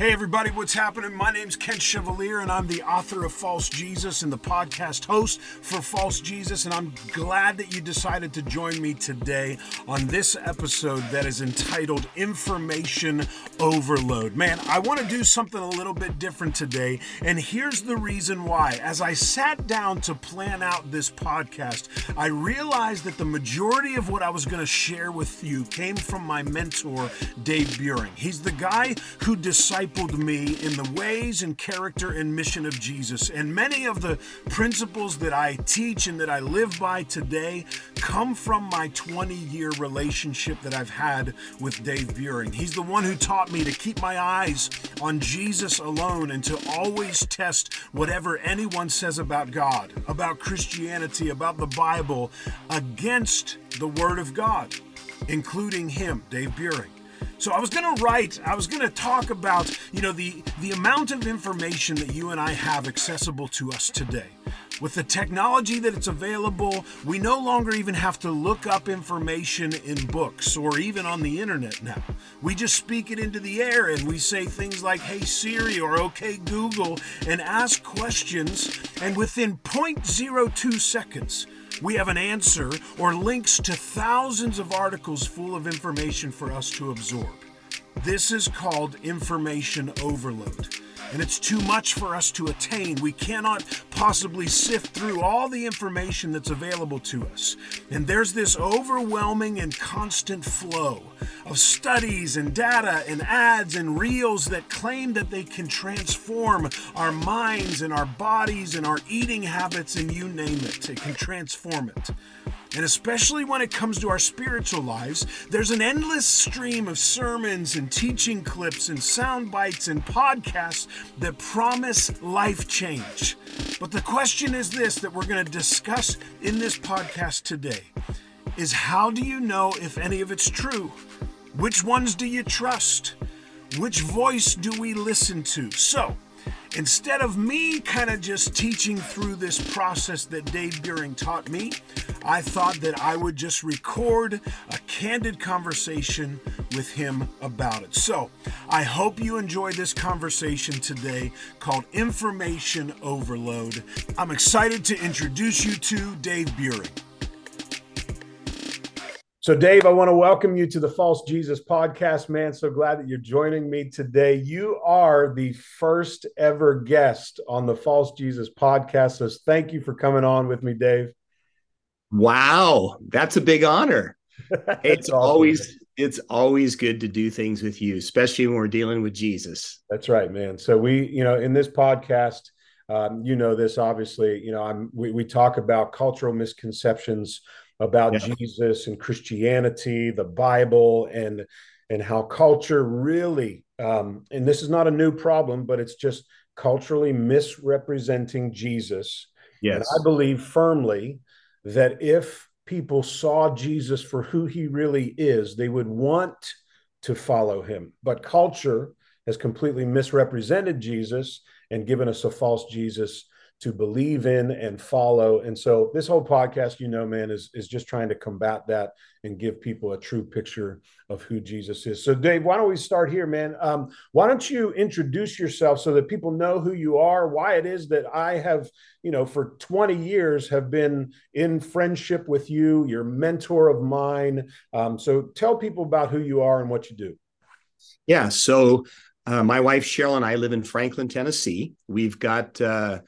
Hey, everybody, what's happening? My name's Kent Chevalier, and I'm the author of False Jesus and the podcast host for False Jesus. And I'm glad that you decided to join me today on this episode that is entitled Information Overload. Man, I want to do something a little bit different today, and here's the reason why. As I sat down to plan out this podcast, I realized that the majority of what I was going to share with you came from my mentor, Dave Buehring. He's the guy who discipled discipled me in the ways and character and mission of Jesus. And many of the principles that I teach and that I live by today come from my 20 year relationship that I've had with Dave Buehring. He's the one who taught me to keep my eyes on Jesus alone and to always test whatever anyone says about God, about Christianity, about the Bible against the Word of God, including him, Dave Buehring. So I was going to write, I was going to talk about, you know, the the amount of information that you and I have accessible to us today. With the technology that it's available, we no longer even have to look up information in books or even on the internet now. We just speak it into the air and we say things like, hey Siri or okay Google, and ask questions, and within 0.02 seconds, we have an answer or links to thousands of articles full of information for us to absorb. This is called information overload and it's too much for us to attain. We cannot possibly sift through all the information that's available to us. And there's this overwhelming and constant flow of studies and data and ads and reels that claim that they can transform our minds and our bodies and our eating habits and you name it. It can transform it. And especially when it comes to our spiritual lives, there's an endless stream of sermons and teaching clips and sound bites and podcasts that promise life change. But the question is this that we're going to discuss in this podcast today is how do you know if any of it's true? Which ones do you trust? Which voice do we listen to? So, Instead of me kind of just teaching through this process that Dave Buehring taught me, I thought that I would just record a candid conversation with him about it. So I hope you enjoy this conversation today called Information Overload. I'm excited to introduce you to Dave Buehring. So, Dave, I want to welcome you to the False Jesus podcast, man. So glad that you're joining me today. You are the first ever guest on the False Jesus podcast. So, thank you for coming on with me, Dave. Wow, that's a big honor. it's awesome. always it's always good to do things with you, especially when we're dealing with Jesus. That's right, man. So we, you know, in this podcast, um, you know this obviously. You know, I'm we, we talk about cultural misconceptions about yeah. Jesus and Christianity, the Bible, and and how culture really um, and this is not a new problem, but it's just culturally misrepresenting Jesus. Yes, and I believe firmly that if people saw Jesus for who he really is, they would want to follow him. But culture has completely misrepresented Jesus and given us a false Jesus to believe in and follow. And so this whole podcast, you know, man, is is just trying to combat that and give people a true picture of who Jesus is. So, Dave, why don't we start here, man? Um, why don't you introduce yourself so that people know who you are, why it is that I have, you know, for 20 years have been in friendship with you, your mentor of mine. Um, so tell people about who you are and what you do. Yeah. So uh, my wife Cheryl and I live in Franklin, Tennessee. We've got uh,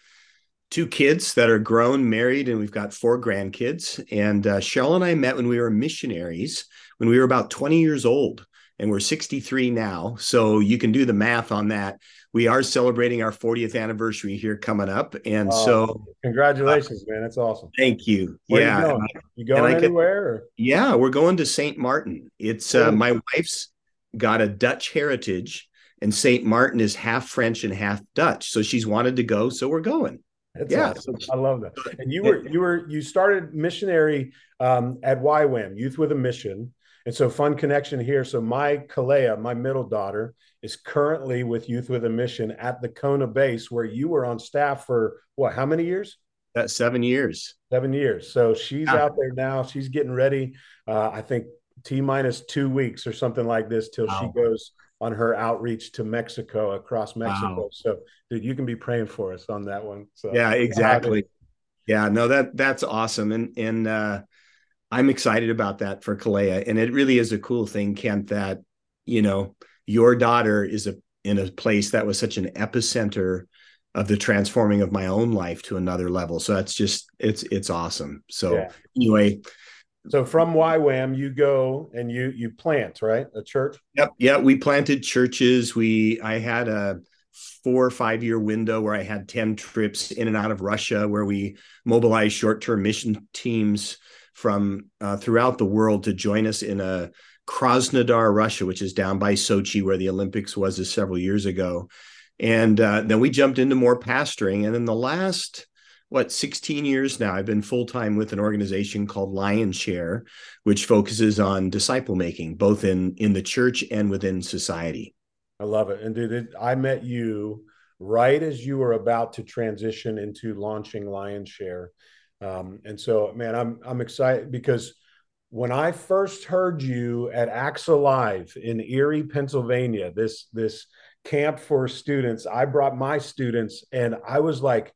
two kids that are grown, married, and we've got four grandkids. And uh, Cheryl and I met when we were missionaries when we were about 20 years old, and we're 63 now. So you can do the math on that. We are celebrating our 40th anniversary here coming up, and oh, so congratulations, uh, man! That's awesome. Thank you. Where yeah, you going, you going anywhere? Could, yeah, we're going to Saint Martin. It's uh, my wife's got a Dutch heritage, and Saint Martin is half French and half Dutch, so she's wanted to go, so we're going. That's yeah, awesome. I love that. And you were you were you started missionary um, at YWAM, Youth with a Mission, and so fun connection here. So my Kalea, my middle daughter, is currently with Youth with a Mission at the Kona base, where you were on staff for what? How many years? That's seven years. Seven years. So she's yeah. out there now. She's getting ready. Uh, I think t minus two weeks or something like this till wow. she goes on her outreach to Mexico across Mexico. Wow. So, dude, you can be praying for us on that one. So, yeah, exactly. Yeah, no, that that's awesome, and and uh, I'm excited about that for Kalea, and it really is a cool thing, Kent. That you know your daughter is a in a place that was such an epicenter of the transforming of my own life to another level. So that's just it's it's awesome. So yeah. anyway, so from YWAM, you go and you you plant right a church. Yep, yeah. We planted churches. We I had a four or five year window where I had ten trips in and out of Russia, where we mobilized short term mission teams from uh, throughout the world to join us in a Krasnodar, Russia, which is down by Sochi, where the Olympics was several years ago. And uh, then we jumped into more pastoring. And in the last, what, 16 years now, I've been full time with an organization called Lionshare, which focuses on disciple making, both in, in the church and within society. I love it. And dude, it, I met you right as you were about to transition into launching Lionshare. Um, and so, man, I'm I'm excited because when I first heard you at Acts Alive in Erie, Pennsylvania, this this camp for students, I brought my students, and I was like,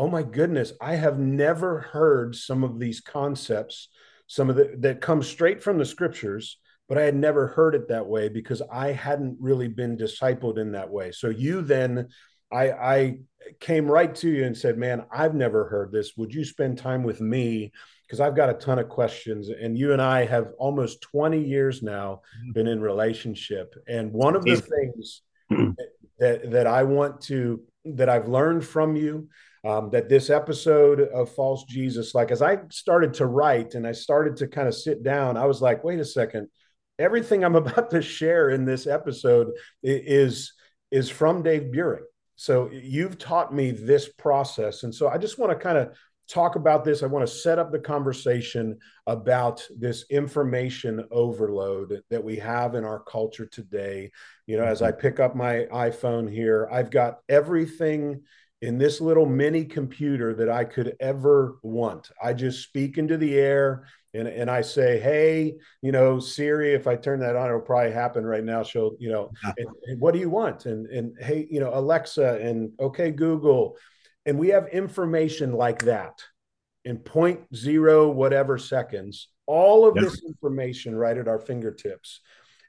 "Oh my goodness, I have never heard some of these concepts, some of the that come straight from the scriptures." But I had never heard it that way because I hadn't really been discipled in that way. So you then I, I, came right to you and said, Man, I've never heard this. Would you spend time with me because I've got a ton of questions. And you and I have almost 20 years now mm-hmm. been in relationship. And one of the things that, that I want to, that I've learned from you, um, that this episode of False Jesus, like as I started to write and I started to kind of sit down, I was like, wait a second, everything I'm about to share in this episode is, is from Dave Buehring. So you've taught me this process. And so I just want to kind of talk about this. I want to set up the conversation about this information overload that we have in our culture today. You know, mm-hmm. as I pick up my iPhone here, I've got everything in this little mini computer that I could ever want. I just speak into the air and, and I say, hey, you know, Siri, if I turn that on, it'll probably happen right now. She'll, you know, and, and what do you want? And, and hey, you know, Alexa and okay, Google, and we have information like that in point zero whatever seconds all of yep. this information right at our fingertips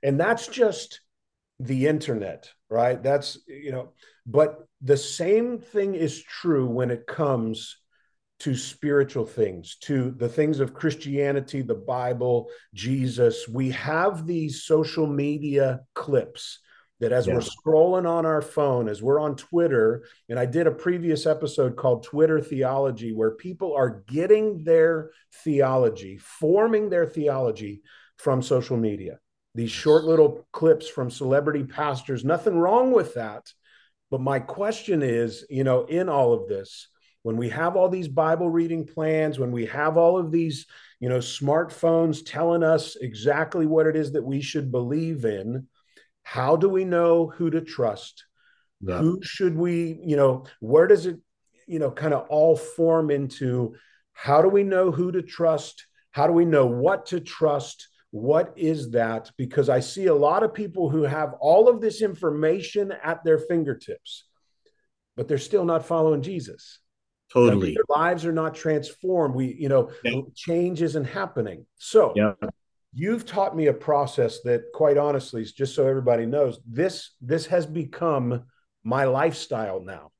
and that's just the internet right that's you know but the same thing is true when it comes to spiritual things to the things of christianity the bible jesus we have these social media clips that as yeah. we're scrolling on our phone, as we're on Twitter, and I did a previous episode called Twitter Theology, where people are getting their theology, forming their theology from social media. These short little clips from celebrity pastors, nothing wrong with that. But my question is, you know, in all of this, when we have all these Bible reading plans, when we have all of these, you know, smartphones telling us exactly what it is that we should believe in, how do we know who to trust? Yeah. who should we you know where does it you know kind of all form into how do we know who to trust? How do we know what to trust what is that? Because i see a lot of people who have all of this information at their fingertips but they're still not following jesus. Totally. their lives are not transformed. We you know yeah. change isn't happening. So yeah. you've taught me a process that quite honestly just so everybody knows this this has become my lifestyle now.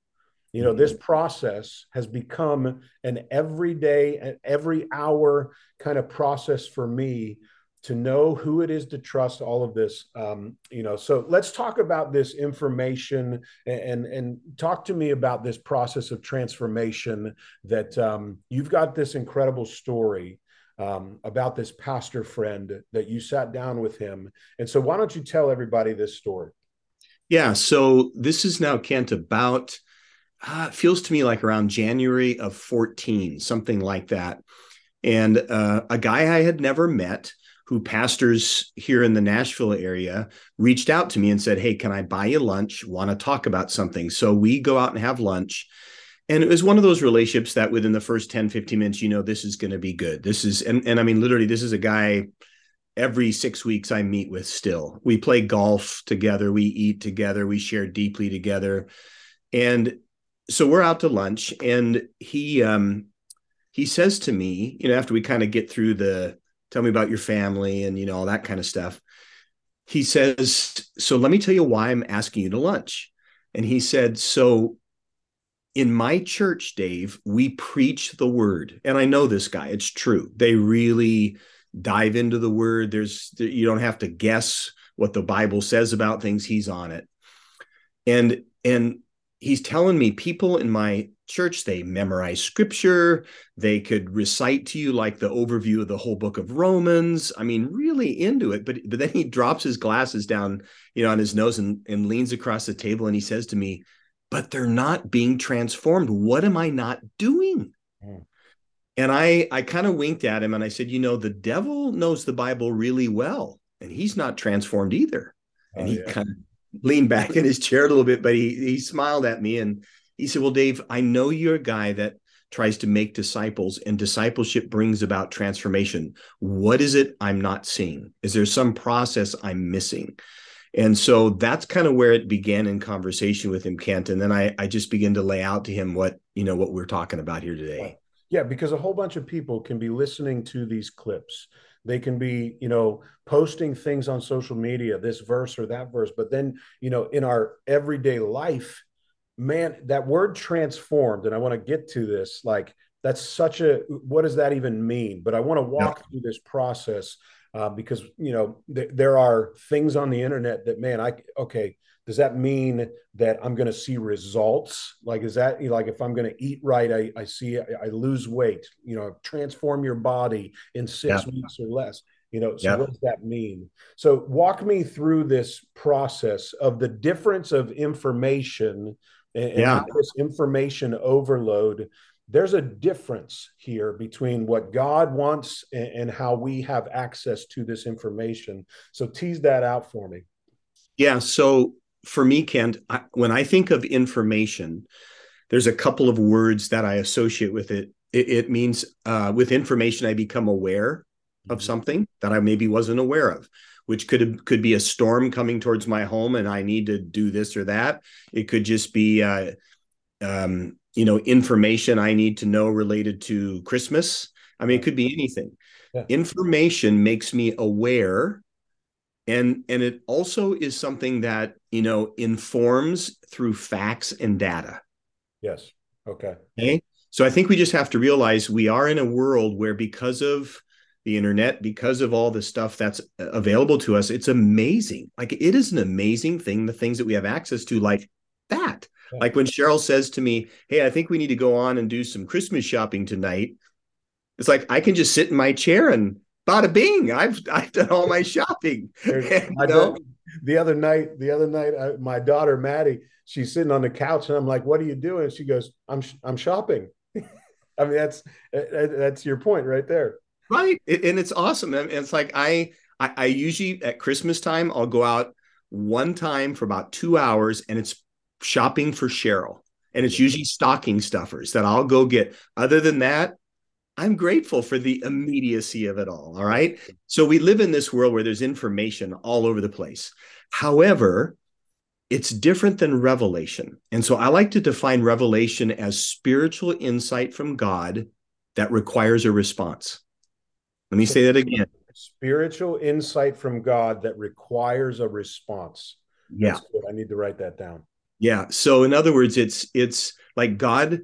You know mm-hmm. this process has become an everyday and every hour kind of process for me to know who it is to trust all of this um, you know so let's talk about this information and, and, and talk to me about this process of transformation that um, you've got this incredible story um, about this pastor friend that you sat down with him. And so, why don't you tell everybody this story? Yeah. So, this is now, Kent, about, uh, feels to me like around January of 14, something like that. And uh, a guy I had never met who pastors here in the Nashville area reached out to me and said, Hey, can I buy you lunch? Want to talk about something? So we go out and have lunch and it was one of those relationships that within the first 10 15 minutes you know this is going to be good this is and, and i mean literally this is a guy every six weeks I meet with still. We play golf together, we eat together, we share deeply together. And so we're out to lunch and he um he says to me, you know, after we kind of get through the tell me about your family and you know all that kind of stuff. He says, "So let me tell you why I'm asking you to lunch." And he said, "So in my church, Dave, we preach the word. And I know this guy, it's true. They really dive into the word. There's you don't have to guess what the Bible says about things. He's on it. And and he's telling me people in my church they memorize scripture they could recite to you like the overview of the whole book of romans i mean really into it but but then he drops his glasses down you know on his nose and, and leans across the table and he says to me but they're not being transformed what am i not doing mm. and i i kind of winked at him and i said you know the devil knows the bible really well and he's not transformed either and oh, he yeah. kind of leaned back in his chair a little bit, but he he smiled at me and he said, Well, Dave, I know you're a guy that tries to make disciples and discipleship brings about transformation. What is it I'm not seeing? Is there some process I'm missing? And so that's kind of where it began in conversation with him, Kent. And then I, I just begin to lay out to him what, you know, what we're talking about here today. Yeah, because a whole bunch of people can be listening to these clips they can be you know posting things on social media this verse or that verse but then you know in our everyday life man that word transformed and i want to get to this like that's such a what does that even mean but i want to walk yeah. through this process uh, because you know th- there are things on the internet that man i okay does that mean that i'm going to see results like is that like if i'm going to eat right i, I see I, I, lose weight you know transform your body in six yeah. weeks or less you know so yeah. what does that mean so walk me through this process of the difference of information and, yeah. this information overload there's a difference here between what God wants and, and, how we have access to this information. So tease that out for me. Yeah. So for me, Kent, I, when I think of information, there's a couple of words that I associate with it. It, it means uh, with information, I become aware of mm-hmm. something that I maybe wasn't aware of, which could could be a storm coming towards my home, and I need to do this or that. It could just be, uh, um, you know, information I need to know related to Christmas. I mean, it could be anything. Yeah. Information makes me aware and and it also is something that you know informs through facts and data yes okay okay so i think we just have to realize we are in a world where because of the internet because of all the stuff that's uh, available to us. It's amazing. Like it is an amazing thing the things that we have access to like that. Yeah. like when cheryl says to me hey i think we need to go on and do some christmas shopping tonight it's like i can just sit in my chair and bada bing i've i've done all my shopping. And, I know, the other night the other night I, my daughter maddie she's sitting on the couch and i'm like what are you doing? She goes i'm i'm shopping. I mean that's that's your point right there right and it's awesome and it's like I, I i usually at christmas time i'll go out one time for about two hours and it's shopping for cheryl and it's usually stocking stuffers that i'll go get other than that I'm grateful for the immediacy of it all. All right. So we live in this world where there's information all over the place. However, it's different than revelation. And so I like to define revelation as spiritual insight from God that requires a response. Let me say that again. Spiritual insight from God that requires a response. Yeah. I need to write that down. Yeah. So in other words, it's it's like God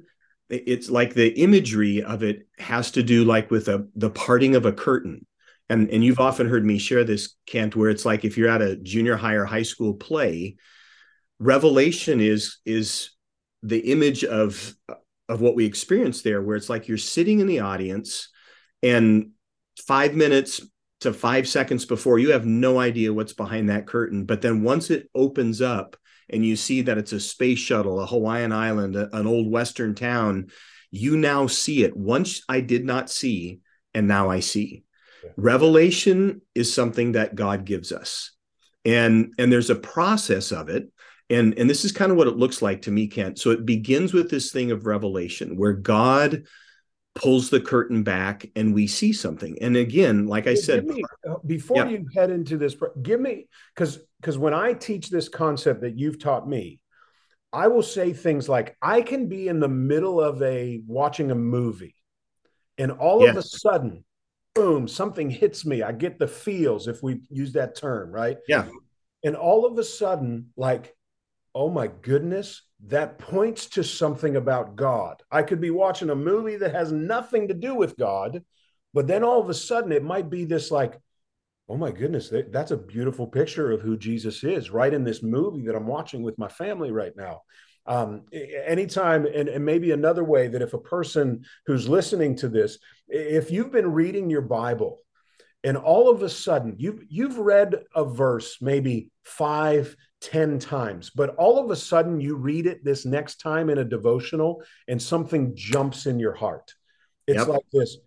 it's like the imagery of it has to do like with a the parting of a curtain and and you've often heard me share this kent where it's like if you're at a junior high or high school play revelation is is the image of of what we experience there where it's like you're sitting in the audience and 5 minutes to 5 seconds before you have no idea what's behind that curtain but then once it opens up and you see that it's a space shuttle, a Hawaiian island, a, an old Western town, you now see it. Once I did not see, and now I see. Yeah. Revelation is something that God gives us. And, and there's a process of it. And, and this is kind of what it looks like to me, Kent. So it begins with this thing of revelation where God pulls the curtain back and we see something. And again, like I said, me, uh, before yeah. you head into this, give me because because when I teach this concept that you've taught me, I will say things like I can be in the middle of a watching a movie, and all yes. of a sudden, boom, something hits me. I get the feels if we use that term, right? Yeah. And all of a sudden, like, oh my goodness, that points to something about God. I could be watching a movie that has nothing to do with God, but then all of a sudden it might be this like, oh my goodness, that's a beautiful picture of who Jesus is right in this movie that I'm watching with my family right now. Um, anytime, and, and maybe another way that if a person who's listening to this, if you've been reading your Bible and all of a sudden you've you've read a verse maybe five 10 times, but all of a sudden you read it this next time in a devotional and something jumps in your heart. It's yep. like this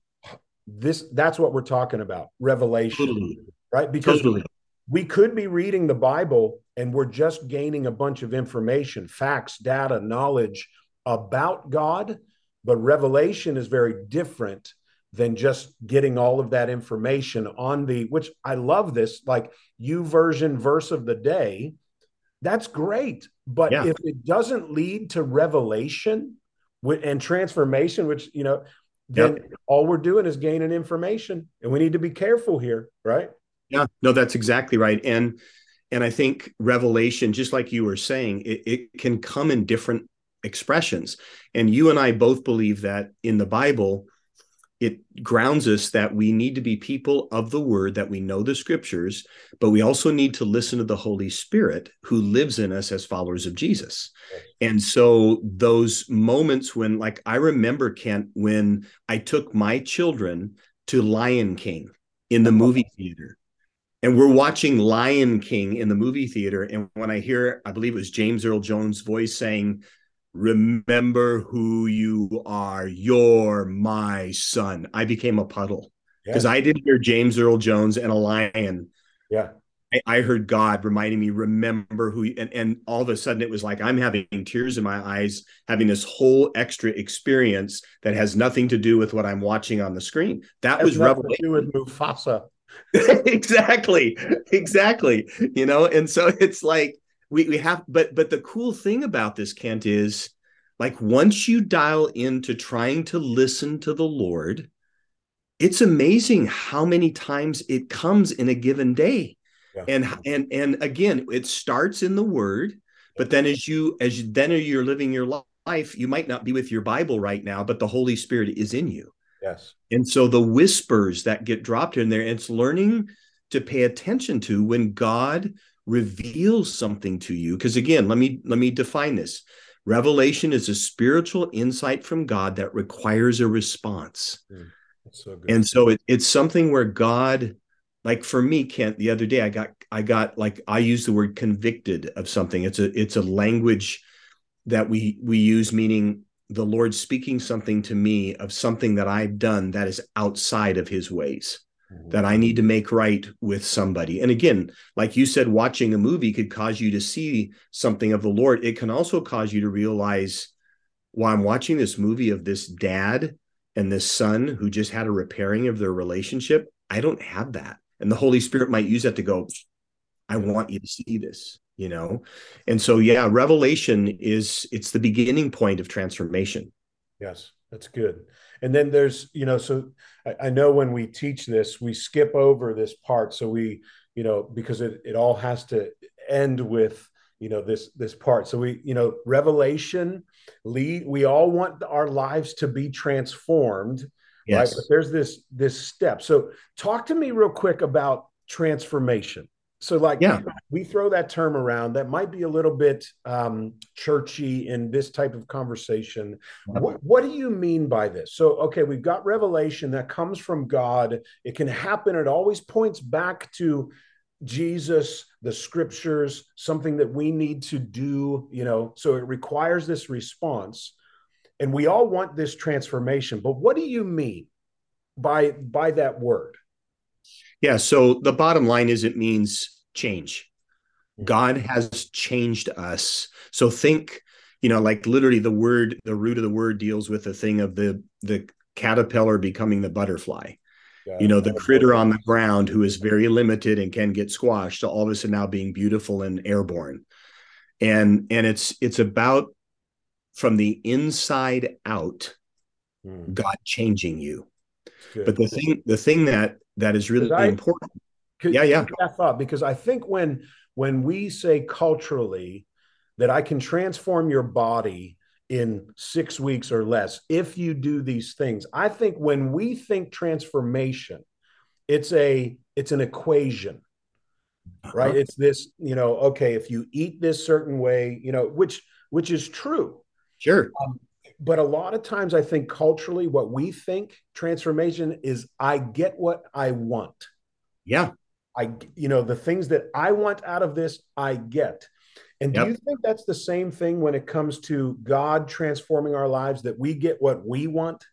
this that's what we're talking about, revelation. Totally. Right? Because totally. we could be reading the Bible and we're just gaining a bunch of information, facts, data, knowledge about God, but revelation is very different than just getting all of that information on the which I love this like YouVersion verse of the day that's great. But yeah. if it doesn't lead to revelation and transformation, which, you know, then yep. all we're doing is gaining information and we need to be careful here, right? Yeah, no, that's exactly right. And, and I think revelation, just like you were saying, it, it can come in different expressions. And you and I both believe that in the Bible, it grounds us that we need to be people of the word, that we know the scriptures, but we also need to listen to the Holy Spirit who lives in us as followers of Jesus. And so, those moments when, like, I remember, Kent, when I took my children to Lion King in the uh-huh. movie theater. And we're watching Lion King in the movie theater. And when I hear, I believe it was James Earl Jones' voice saying, remember who you are. You're my son. I became a puddle because yeah. I didn't hear James Earl Jones and a lion. Yeah. I, I heard God reminding me, remember who, and, and all of a sudden it was like I'm having tears in my eyes, having this whole extra experience that has nothing to do with what I'm watching on the screen. That was revelation. with Mufasa. exactly. Exactly. You know, and so it's like, we we have but but the cool thing about this kent is like once you dial into trying to listen to the lord it's amazing how many times it comes in a given day. Yeah. and and and again it starts in the word but then as you as you, then you're living your life you might not be with your bible right now but the holy spirit is in you. Yes. And so the whispers that get dropped in there it's learning to pay attention to when god reveals something to you. Because again let me let me define this. Revelation is a spiritual insight from god that requires a response. Mm, so and so it, it's something where god like for me kent the other day i got i got like i use the word convicted of something. It's a it's a language that we we use meaning the lord speaking something to me of something that i've done that is outside of his ways Mm-hmm. that I need to make right with somebody. And again, like you said, watching a movie could cause you to see something of the Lord. It can also cause you to realize while I'm watching this movie of this dad and this son who just had a repairing of their relationship, I don't have that. And the Holy Spirit might use that to go, I want you to see this, you know? And so, yeah, revelation is, it's the beginning point of transformation. Yes, that's good. And then there's, you know, so I, I know when we teach this, we skip over this part. So we, you know, because it, it all has to end with, you know, this this part. So we, you know, revelation lead. We all want our lives to be transformed, yes. right? But there's this this step. So talk to me real quick about transformation. So, like, yeah. we throw that term around that might be a little bit um, churchy in this type of conversation. What, what, do you mean by this? So, okay, we've got revelation that comes from God. It can happen. It always points back to Jesus, the scriptures, something that we need to do, you know, so it requires this response. And we all want this transformation. But what do you mean by by that word? Yeah. So the bottom line is it means change. God has changed us. So think, you know, like literally the word, the root of the word deals with the thing of the the caterpillar becoming the butterfly. Yeah, you know, the critter on the ground who is very limited and can get squashed, to all of a sudden now being beautiful and airborne. And and it's it's about from the inside out, mm. God changing you. But the thing the thing that that is really I, important. Could, yeah, yeah. That thought because I think when when we say culturally that I can transform your body in six weeks or less if you do these things. I think when we think transformation, it's a it's an equation, uh-huh. right? It's this, you know, okay, if you eat this certain way, you know, which which is true. Sure. Um, but a lot of times I think culturally what we think transformation is I get what I want. Yeah. I you know the things that I want out of this I get. And do you think that's the same thing when it comes to God transforming our lives that we get what we want?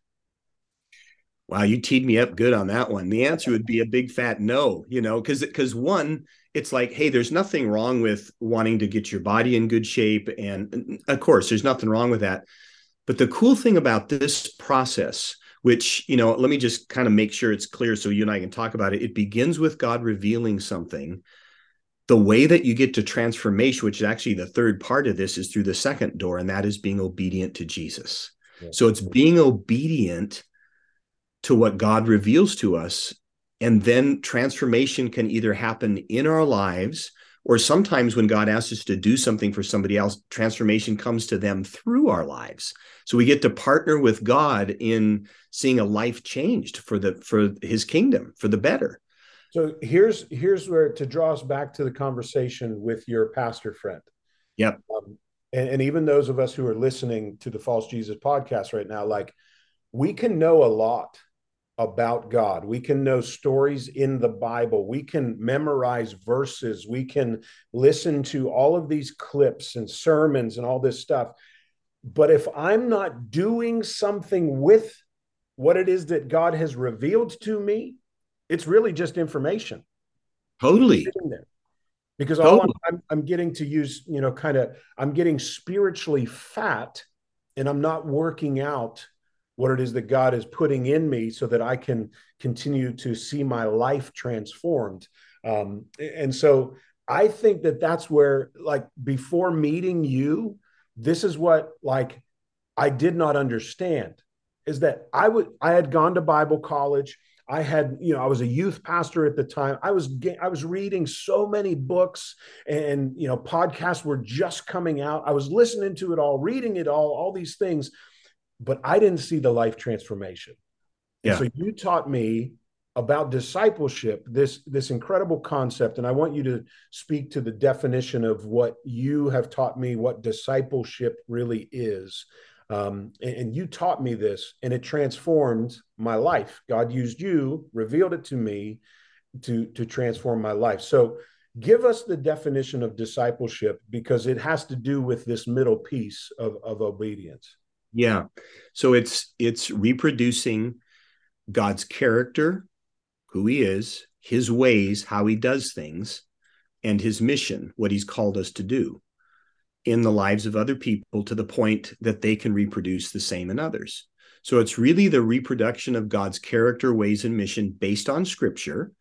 Wow, you teed me up good on that one. The answer would be a big fat no, you know, because because one, it's like, hey, there's nothing wrong with wanting to get your body in good shape. And of course, there's nothing wrong with that. But the cool thing about this process, which, you know, let me just kind of make sure it's clear so you and I can talk about it. It begins with God revealing something the way that you get to transformation, which is actually the third part of this, is through the second door, and that is being obedient to Jesus. Yeah. So it's being obedient to what God reveals to us. And then transformation can either happen in our lives, or sometimes when God asks us to do something for somebody else, transformation comes to them through our lives. So we get to partner with God in seeing a life changed for the for his kingdom, for the better. So here's here's where to draw us back to the conversation with your pastor friend. Yep. Um, and, and even those of us who are listening to the False Jesus podcast right now, like we can know a lot about God. We can know stories in the Bible. We can memorize verses. We can listen to all of these clips and sermons and all this stuff. But if I'm not doing something with what it is that God has revealed to me, it's really just information. Totally. Because all I'm, I'm getting to use, you know, kind of, I'm getting spiritually fat and I'm not working out what it is that God is putting in me so that I can continue to see my life transformed. Um, and so I think that that's where, like, before meeting you, this is what, like, I did not understand is that I would, I had gone to Bible college. I had, you know, I was a youth pastor at the time. I was I was reading so many books and you know, podcasts were just coming out. I was listening to it all, reading it all, all these things, but I didn't see the life transformation. Yeah. so you taught me about discipleship, this this incredible concept, and I want you to speak to the definition of what you have taught me, what discipleship really is. Um, and, and you taught me this, and it transformed my life. God used you, revealed it to me to, to transform my life. So, give us the definition of discipleship because it has to do with this middle piece of, of obedience. Yeah. So it's it's reproducing God's character, who he is, his ways, how he does things, and his mission, what he's called us to do in the lives of other people to the point that they can reproduce the same in others. So it's really the reproduction of God's character, ways, and mission based on scripture.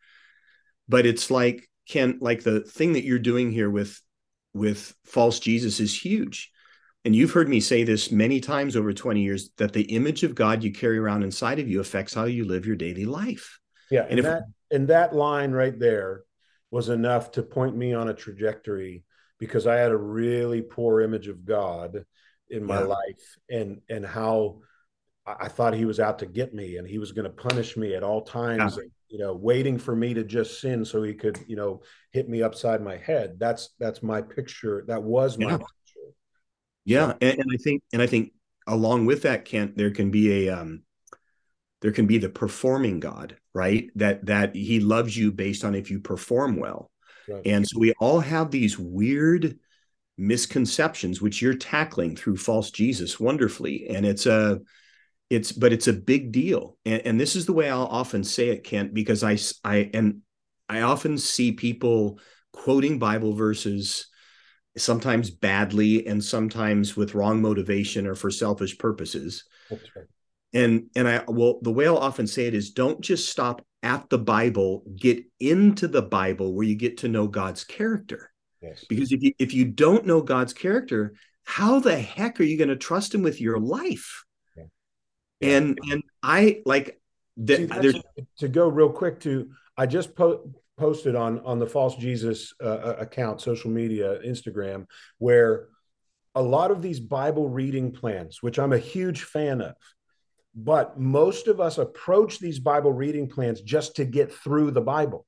But it's like, Ken, like the thing that you're doing here with with false Jesus is huge. And you've heard me say this many times over 20 years that the image of God you carry around inside of you affects how you live your daily life. Yeah. And, and if, that and that line right there was enough to point me on a trajectory because I had a really poor image of God in my yeah. life and and how I thought he was out to get me and he was going to punish me at all times yeah. and, you know waiting for me to just sin so he could you know hit me upside my head that's that's my picture that was my yeah. Yeah and, and, I think and I think along with that Kent there can be a um there can be the performing God right that that he loves you based on if you perform well Right. And so we all have these weird misconceptions, which you're tackling through false Jesus wonderfully. And it's a, it's, but it's a big deal. And, and this is the way I'll often say it, Kent, because I, I, and I often see people quoting Bible verses sometimes badly and sometimes with wrong motivation or for selfish purposes. Right. And and I well, the way I'll often say it is don't just stop at the Bible, get into the Bible where you get to know God's character. Yes. Because if you if you don't know God's character, how the heck are you going to trust him with your life? Yeah. And and I like the, See, to go real quick to I just po- posted on on the false Jesus uh, account, social media, Instagram, where a lot of these Bible reading plans, which I'm a huge fan of, but most of us approach these Bible reading plans just to get through the Bible.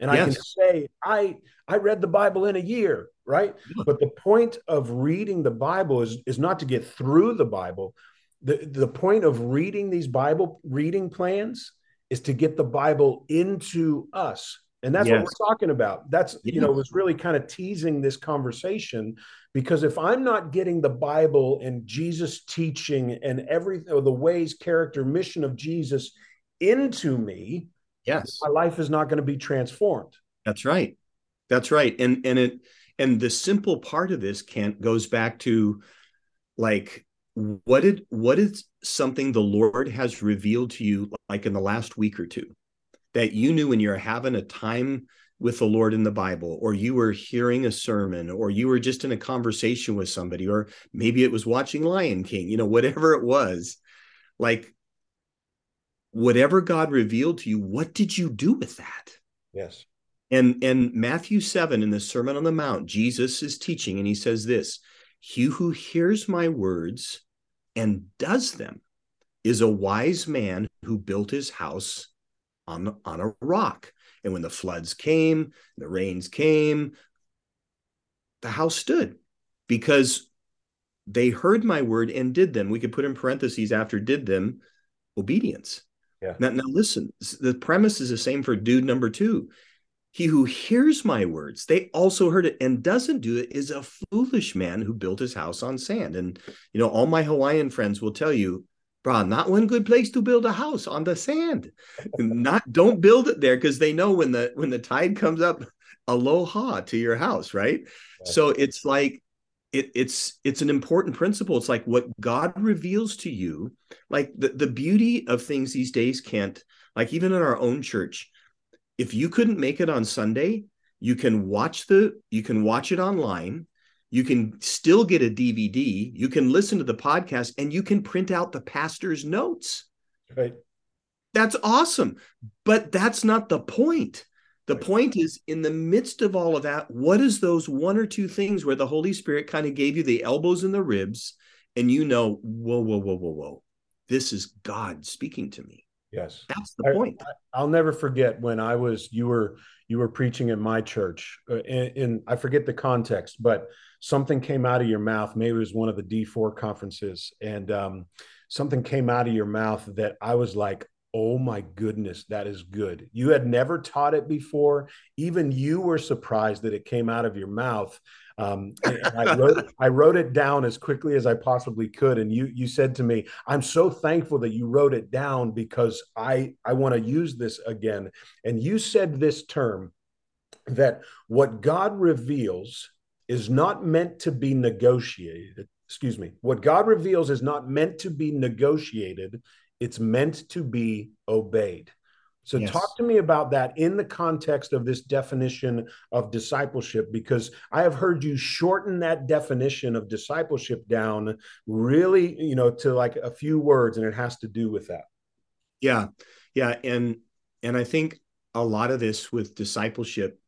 And yes. I can say I I read the Bible in a year, right? But the point of reading the Bible is is not to get through the Bible. The the point of reading these Bible reading plans is to get the Bible into us. And that's yes. what we're talking about. That's you know, was really kind of teasing this conversation because if I'm not getting the Bible and Jesus teaching and everything, the ways, character, mission of Jesus into me, yes, my life is not going to be transformed. That's right. That's right. And and it and the simple part of this Kent goes back to like what did what is something the Lord has revealed to you like in the last week or two that you knew when you're having a time with the Lord in the Bible, or you were hearing a sermon, or you were just in a conversation with somebody, or maybe it was watching Lion King, you know, whatever it was, like whatever God revealed to you, what did you do with that? Yes. And and Matthew 7 in the Sermon on the Mount, Jesus is teaching and he says this, he who hears my words and does them is a wise man who built his house on, on a rock. And when the floods came, the rains came, the house stood because they heard my word and did them. We could put in parentheses after did them obedience. Yeah. Now, now listen, the premise is the same for dude number two. He who hears my words, they also heard it and doesn't do it is a foolish man who built his house on sand. And, you know, all my Hawaiian friends will tell you, bro, not one good place to build a house on the sand. not don't build it there because they know when the when the tide comes up, aloha to your house, right? So it's like it, it's it's an important principle. It's like what God reveals to you, like the, the beauty of things these days, can't, like even in our own church, if you couldn't make it on Sunday, you can watch the you can watch it online. You can still get a DVD. You can listen to the podcast and you can print out the pastor's notes. Right. That's awesome. But that's not the point. The right. point is in the midst of all of that, what is those one or two things where the Holy Spirit kind of gave you the elbows and the ribs and you know, whoa, whoa, whoa, whoa, whoa. This is God speaking to me. Yes, that's the point. I, will never forget when I was you were you were preaching in my church, uh, in, I forget the context, but something came out of your mouth. Maybe it was one of the D four conferences, and um, something came out of your mouth that I was like, oh my goodness, that is good. You had never taught it before. Even you were surprised that it came out of your mouth. Um, I wrote I wrote it down as quickly as I possibly could, and you you said to me, "I'm so thankful that you wrote it down because I I want to use this again." And you said this term that what God reveals is not meant to be negotiated. Excuse me. What God reveals is not meant to be negotiated. It's meant to be obeyed. So, yes. talk to me about that in the context of this definition of discipleship, because I have heard you shorten that definition of discipleship down really, you know, to like a few words, and it has to do with that. Yeah, yeah, and and I think a lot of this with discipleship,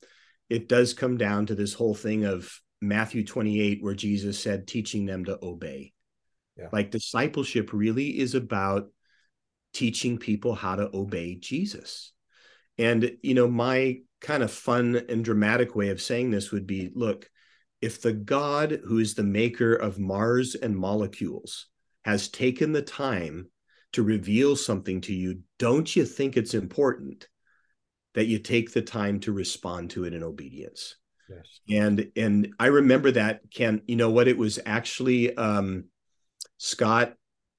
it does come down to this whole thing of Matthew twenty eight, where Jesus said, teaching them to obey. Yeah. Like discipleship really is about teaching people how to obey Jesus. And, you know, my kind of fun and dramatic way of saying this would be look, if the God who is the maker of Mars and molecules has taken the time to reveal something to you, don't you think it's important that you take the time to respond to it in obedience? Yes. And and I remember that Ken, you know what it was actually um Scott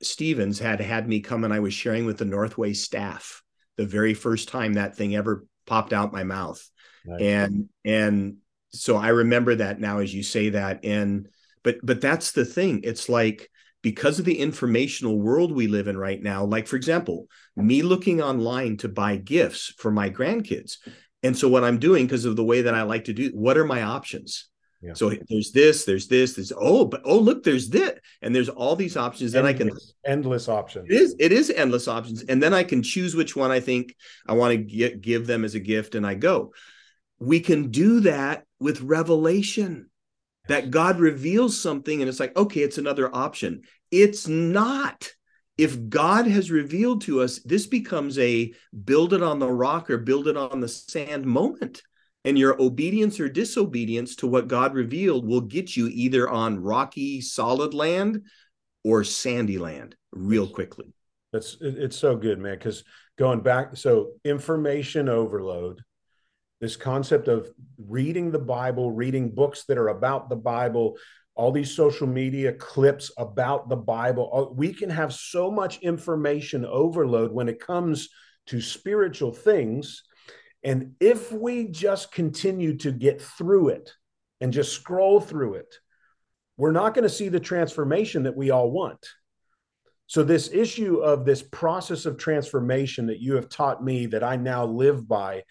Stevens had had me come and I was sharing with the Northway staff the very first time that thing ever popped out my mouth. Nice. And and so I remember that now as you say that and but but that's the thing. It's like because of the informational world we live in right now, like for example, me looking online to buy gifts for my grandkids. And so what I'm doing because of the way that I like to do, what are my options? Yeah. So there's this, there's this, there's oh, but oh look, there's this, and there's all these options. Then endless, I can endless options. It is it is endless options, and then I can choose which one I think I want to get, give them as a gift, and I go. We can do that with revelation. That God reveals something, and it's like, okay, it's another option. It's not. If God has revealed to us, this becomes a build it on the rock or build it on the sand moment and your obedience or disobedience to what God revealed will get you either on rocky, solid land or sandy land real quickly. That's it's so good, man. Because going back, so information overload, this concept of reading the Bible, reading books that are about the Bible, all these social media clips about the Bible. Uh, we can have so much information overload when it comes to spiritual things and if we just continue to get through it and just scroll through it, we're not going to see the transformation that we all want. So, this issue of this process of transformation that you have taught me that I now live by,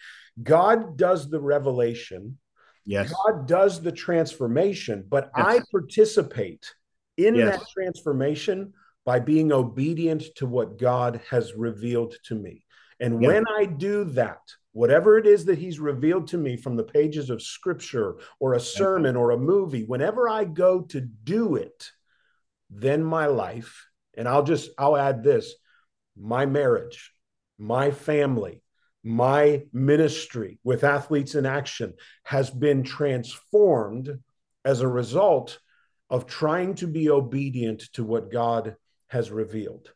God does the revelation. Yes. God does the transformation, but yes. I participate in yes. that transformation by being obedient to what God has revealed to me. And when I do that, whatever it is that he's revealed to me from the pages of scripture or a sermon or a movie, whenever I go to do it, then my life, and I'll just, I'll add this my marriage, my family, my ministry with Athletes in Action has been transformed as a result of trying to be obedient to what God has revealed.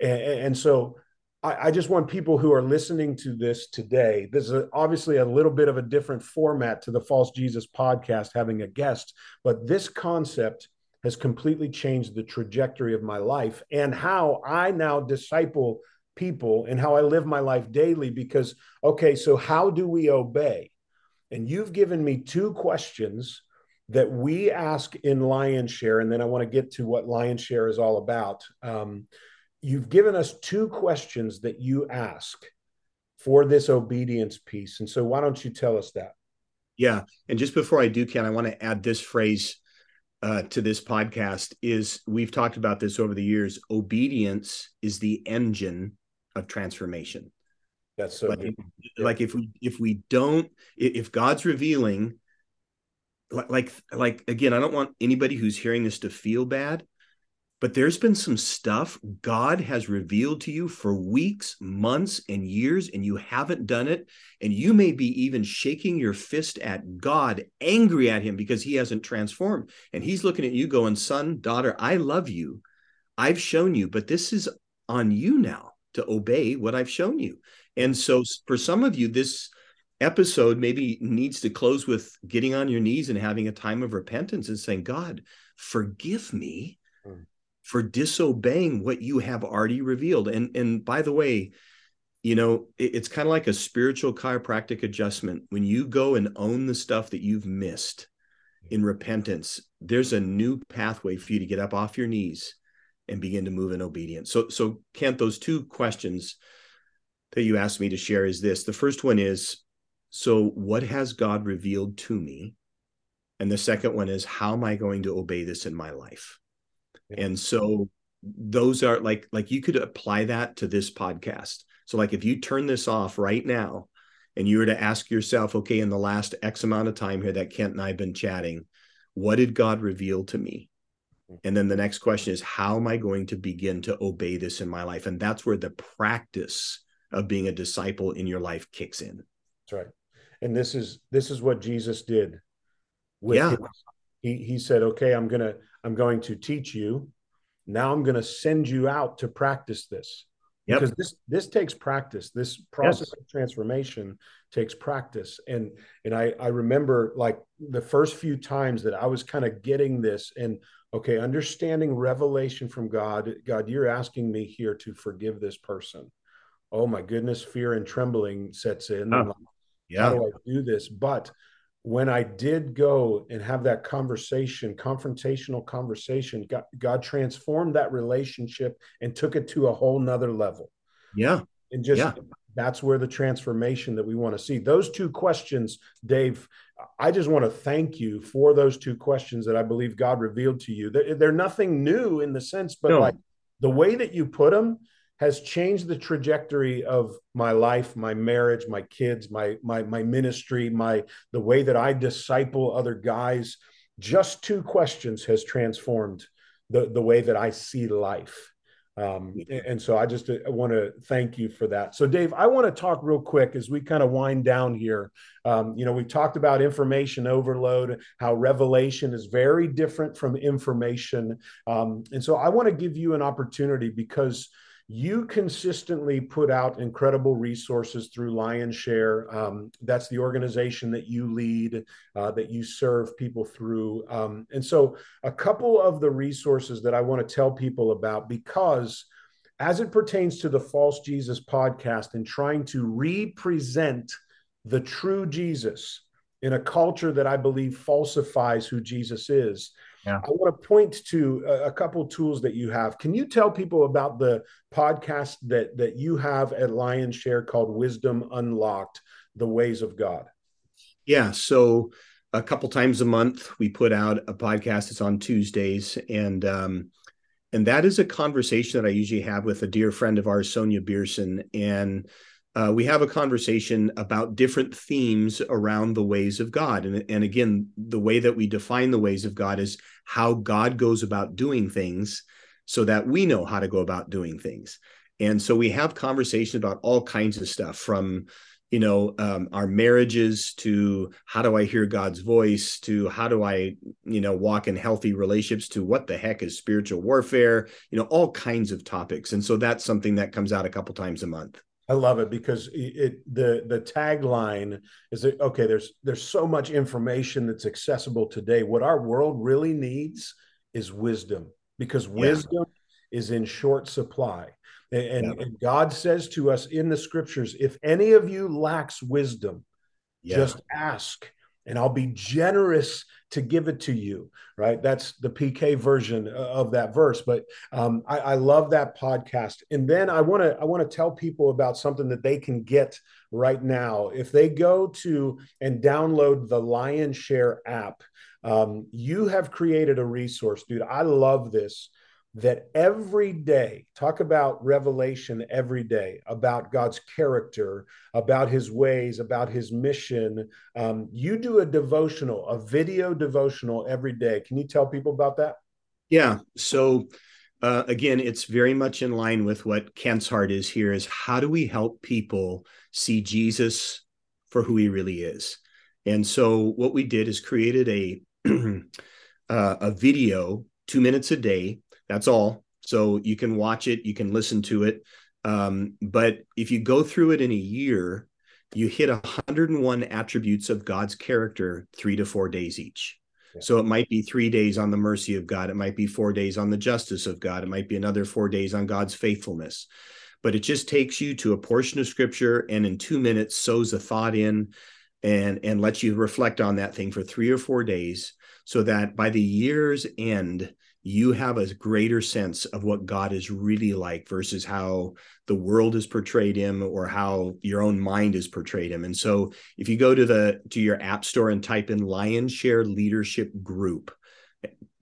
And, and so I, I, just want people who are listening to this today. This is a, obviously a little bit of a different format to the False Jesus podcast, having a guest, but this concept has completely changed the trajectory of my life and how I now disciple people and how I live my life daily. Because, okay, so how do we obey? And you've given me two questions that we ask in Lionshare, and then I want to get to what Lionshare is all about. Um, you've given us two questions that you ask for this obedience piece. And so why don't you tell us that? Yeah. And just before I do, Kent, I want to add this phrase uh, to this podcast is we've talked about this over the years. Obedience is the engine of transformation. That's so like, like if we if we don't if God's revealing like like again, I don't want anybody who's hearing this to feel bad, but there's been some stuff God has revealed to you for weeks, months, and years, and you haven't done it. And you may be even shaking your fist at God, angry at Him because He hasn't transformed. And He's looking at you going, Son, daughter, I love you. I've shown you, but this is on you now to obey what I've shown you. And so for some of you, this episode maybe needs to close with getting on your knees and having a time of repentance and saying, God, forgive me for disobeying what you have already revealed. And and by the way, you know, it, it's kind of like a spiritual chiropractic adjustment. When you go and own the stuff that you've missed in repentance, there's a new pathway for you to get up off your knees and begin to move in obedience. So so Kent, those two questions that you asked me to share is this. The first one is so what has God revealed to me? And the second one is how am I going to obey this in my life? And so those are like like you could apply that to this podcast. So like if you turn this off right now and you were to ask yourself, okay, in the last X amount of time here that Kent and I have been chatting, what did God reveal to me? Hmm. And then the next question is, how am I going to begin to obey this in my life? And that's where the practice of being a disciple in your life kicks in. That's right. And this is this is what Jesus did. With yeah. His, he he said, okay, I'm gonna I'm going to teach you. Now I'm going to send you out to practice this. Yep. Because this this takes practice. This process yes. of transformation takes practice. And and I I remember like the first few times that I was kind of getting this and okay, understanding revelation from God. God, you're asking me here to forgive this person. Oh my goodness, fear and trembling sets in. Oh, yeah. How do I do this? But when I did go and have that conversation, confrontational conversation, God, God transformed that relationship and took it to a whole nother level. Yeah. And just yeah. that's where the transformation that we want to see. Those two questions, Dave, I just want to thank you for those two questions that I believe God revealed to you. They're, they're nothing new in the sense, but no. like the way that you put them has changed the trajectory of my life, my marriage, my kids, my my my ministry, my the way that I disciple other guys. Just two questions has transformed the the way that I see life. Um, and so I just uh, want to thank you for that. So, Dave, I want to talk real quick as we kind of wind down here. Um, you know, we've talked about information overload, how revelation is very different from information. Um, and so I want to give you an opportunity because you consistently put out incredible resources through Lionshare. Um, that's the organization that you lead, uh, that you serve people through. Um, and so, a couple of the resources that I want to tell people about because, as it pertains to the False Jesus podcast and trying to represent the true Jesus in a culture that I believe falsifies who Jesus is, yeah. I want to point to a, a, couple tools that you have. Can you tell people about the podcast that that you have at Lionshare called Wisdom Unlocked: The Ways of God? Yeah, so a couple times a month we put out a podcast. It's on Tuesdays, and um, and that is a conversation that I usually have with a dear friend of ours, Sonia Beerson, and uh, we have a conversation about different themes around the ways of God. And, and again, the way that we define the ways of God is how God goes about doing things so that we know how to go about doing things. And so we have conversations about all kinds of stuff from, you know, um, our marriages to how do I hear God's voice to how do I, you know, walk in healthy relationships to what the heck is spiritual warfare, you know, all kinds of topics. And so that's something that comes out a couple times a month. I love it because it the the tagline is that okay. There's there's so much information that's accessible today. What our world really needs is wisdom because wisdom yeah. is in short supply. And, and, yeah. and, God says to us in the scriptures, if any of you lacks wisdom, yeah. just ask and I'll be generous to give it to you. Right. That's the PK version of that verse. But um, I, I love that podcast. And then I want to I want to tell people about something that they can get right now. If they go to and download the Lionshare app, um, you have created a resource, dude. I love this that every day, talk about revelation every day, about God's character, about his ways, about his mission. Um, you do a devotional, a video devotional every day. Can you tell people about that? Yeah. So, uh, again, it's very much in line with what Kent's heart is here is how do we help people see Jesus for who he really is? And so what we did is created a uh, a video, two minutes a day, that's all. So you can watch it, you can listen to it. Um, but if you go through it in a year, you hit 101 attributes of God's character three to four days each. Yeah. So it might be three days on the mercy of God. It might be four days on the justice of God. It might be another four days on God's faithfulness. But it just takes you to a portion of scripture and in two minutes sows a thought in and, and lets you reflect on that thing for three or four days so that by the year's end, you have a greater sense of what God is really like versus how the world has portrayed him or how your own mind has portrayed him. And so if you go to the to your app store and type in Lionshare Leadership Group,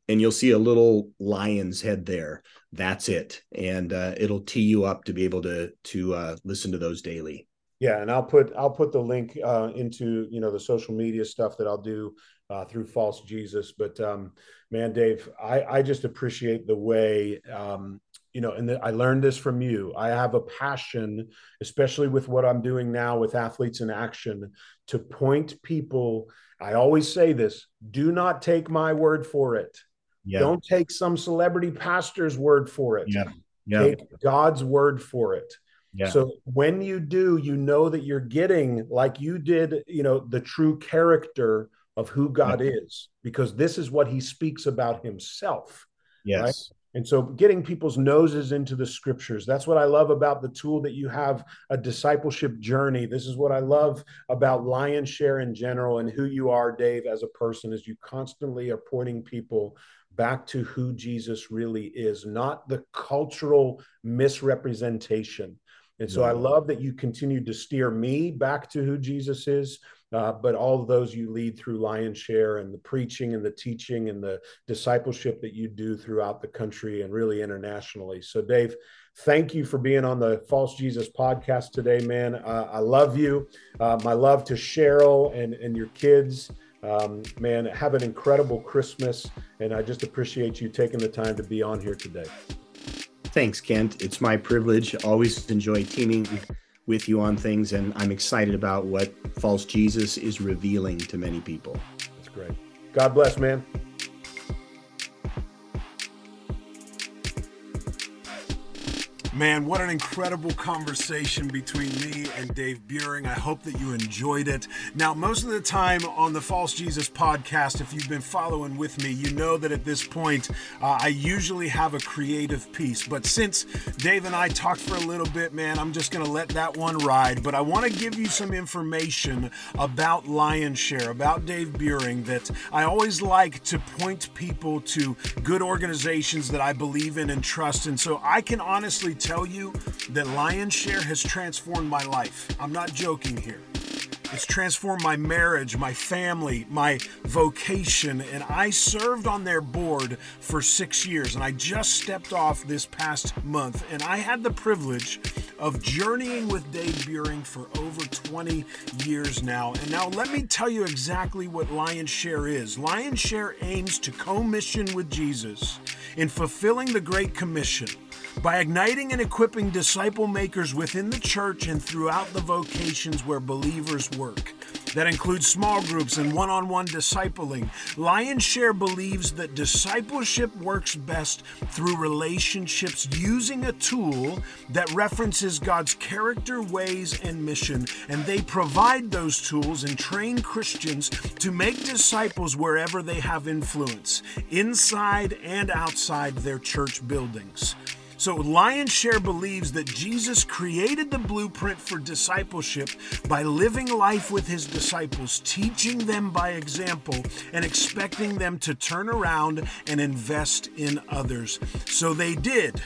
and you'll see a little lion's head there. That's it, and uh, it'll tee you up to be able to to uh, listen to those daily. Yeah, and I'll put I'll put the link uh, into you know the social media stuff that I'll do uh, through False Jesus. But um, man, Dave, I, I just appreciate the way, um, you know, and the, I learned this from you. I have a passion, especially with what I'm doing now with Athletes in Action, to point people. I always say this do not take my word for it. Yeah. Don't take some celebrity pastor's word for it. Yeah. Yeah. Take God's word for it. Yeah. So when you do, you know that you're getting, like you did, you know, the true character of who God yeah. is, because this is what he speaks about himself. Yes. Right? And so getting people's noses into the scriptures. That's what I love about the tool that you have a discipleship journey. This is what I love about Lionshare in general and who you are, Dave, as a person, is you constantly are pointing people back to who Jesus really is, not the cultural misrepresentation. And so I love that you continue to steer me back to who Jesus is, uh, but all of those you lead through Lionshare and the preaching and the teaching and the discipleship that you do throughout the country and really internationally. So, Dave, thank you for being on the False Jesus podcast today, man. Uh, I love you. Uh, my love to Cheryl and, and your kids. Um, man, have an incredible Christmas. And I just appreciate you taking the time to be on here today. Thanks, Kent. It's my privilege. Always enjoy teaming with you on things, and I'm excited about what false Jesus is revealing to many people. That's great. God bless, man. Man, what an incredible conversation between me and Dave Buehring. I hope that you enjoyed it. Now, most of the time on the False Jesus podcast, if you've been following with me, you know that at this point uh, I usually have a creative piece. But since Dave and I talked for a little bit, man, I'm just going to let that one ride. But I want to give you some information about Lionshare, about Dave Buehring, that I always like to point people to good organizations that I believe in and trust. And so I can honestly tell you that Lionshare has transformed my life. I'm not joking here. It's transformed my marriage, my family, my vocation, and I served on their board for six years. And I just stepped off this past month, and I had the privilege of journeying with Dave Buehring for over 20 years now. And now let me tell you exactly what Lionshare is. Lionshare aims to co-mission with Jesus in fulfilling the Great Commission by igniting and equipping disciple makers within the church and throughout the vocations where believers work. That includes small groups and one on one discipling. Lionshare believes that discipleship works best through relationships using a tool that references God's character, ways, and mission. And they provide those tools and train Christians to make disciples wherever they have influence, inside and outside their church buildings. So, Lionshare believes that Jesus created the blueprint for discipleship by living life with his disciples, teaching them by example, and expecting them to turn around and invest in others. So they did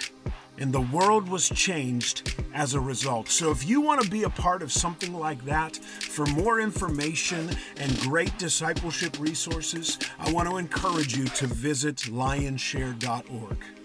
and the world was changed as a result. So, if you want to be a part of something like that, for more information and great discipleship resources, I want to encourage you to visit lionshare.org.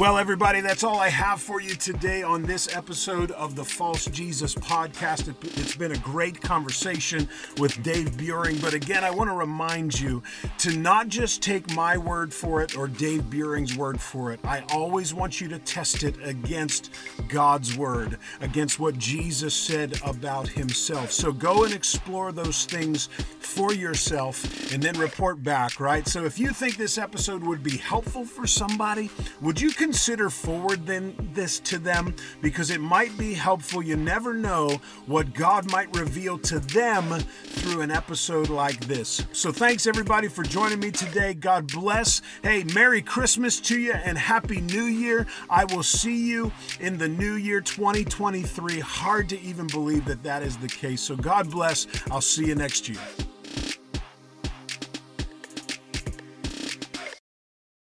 Well, everybody, that's all I have for you today on this episode of the False Jesus podcast. It, has been a great conversation with Dave Buehring. But again, I want to remind you to not just take my word for it or Dave Buehring's word for it. I always want you to test it against God's word, against what Jesus said about himself. So go and explore those things for yourself and then report back, right? So if you think this episode would be helpful for somebody, would you consider forward then this to them because it might be helpful. You never know what God might reveal to them through an episode like this. So thanks everybody for joining me today. God bless. Hey, Merry Christmas to you and Happy New Year. I will see you in the new year 2023. Hard to even believe that that is the case. So God bless. I'll see you next year.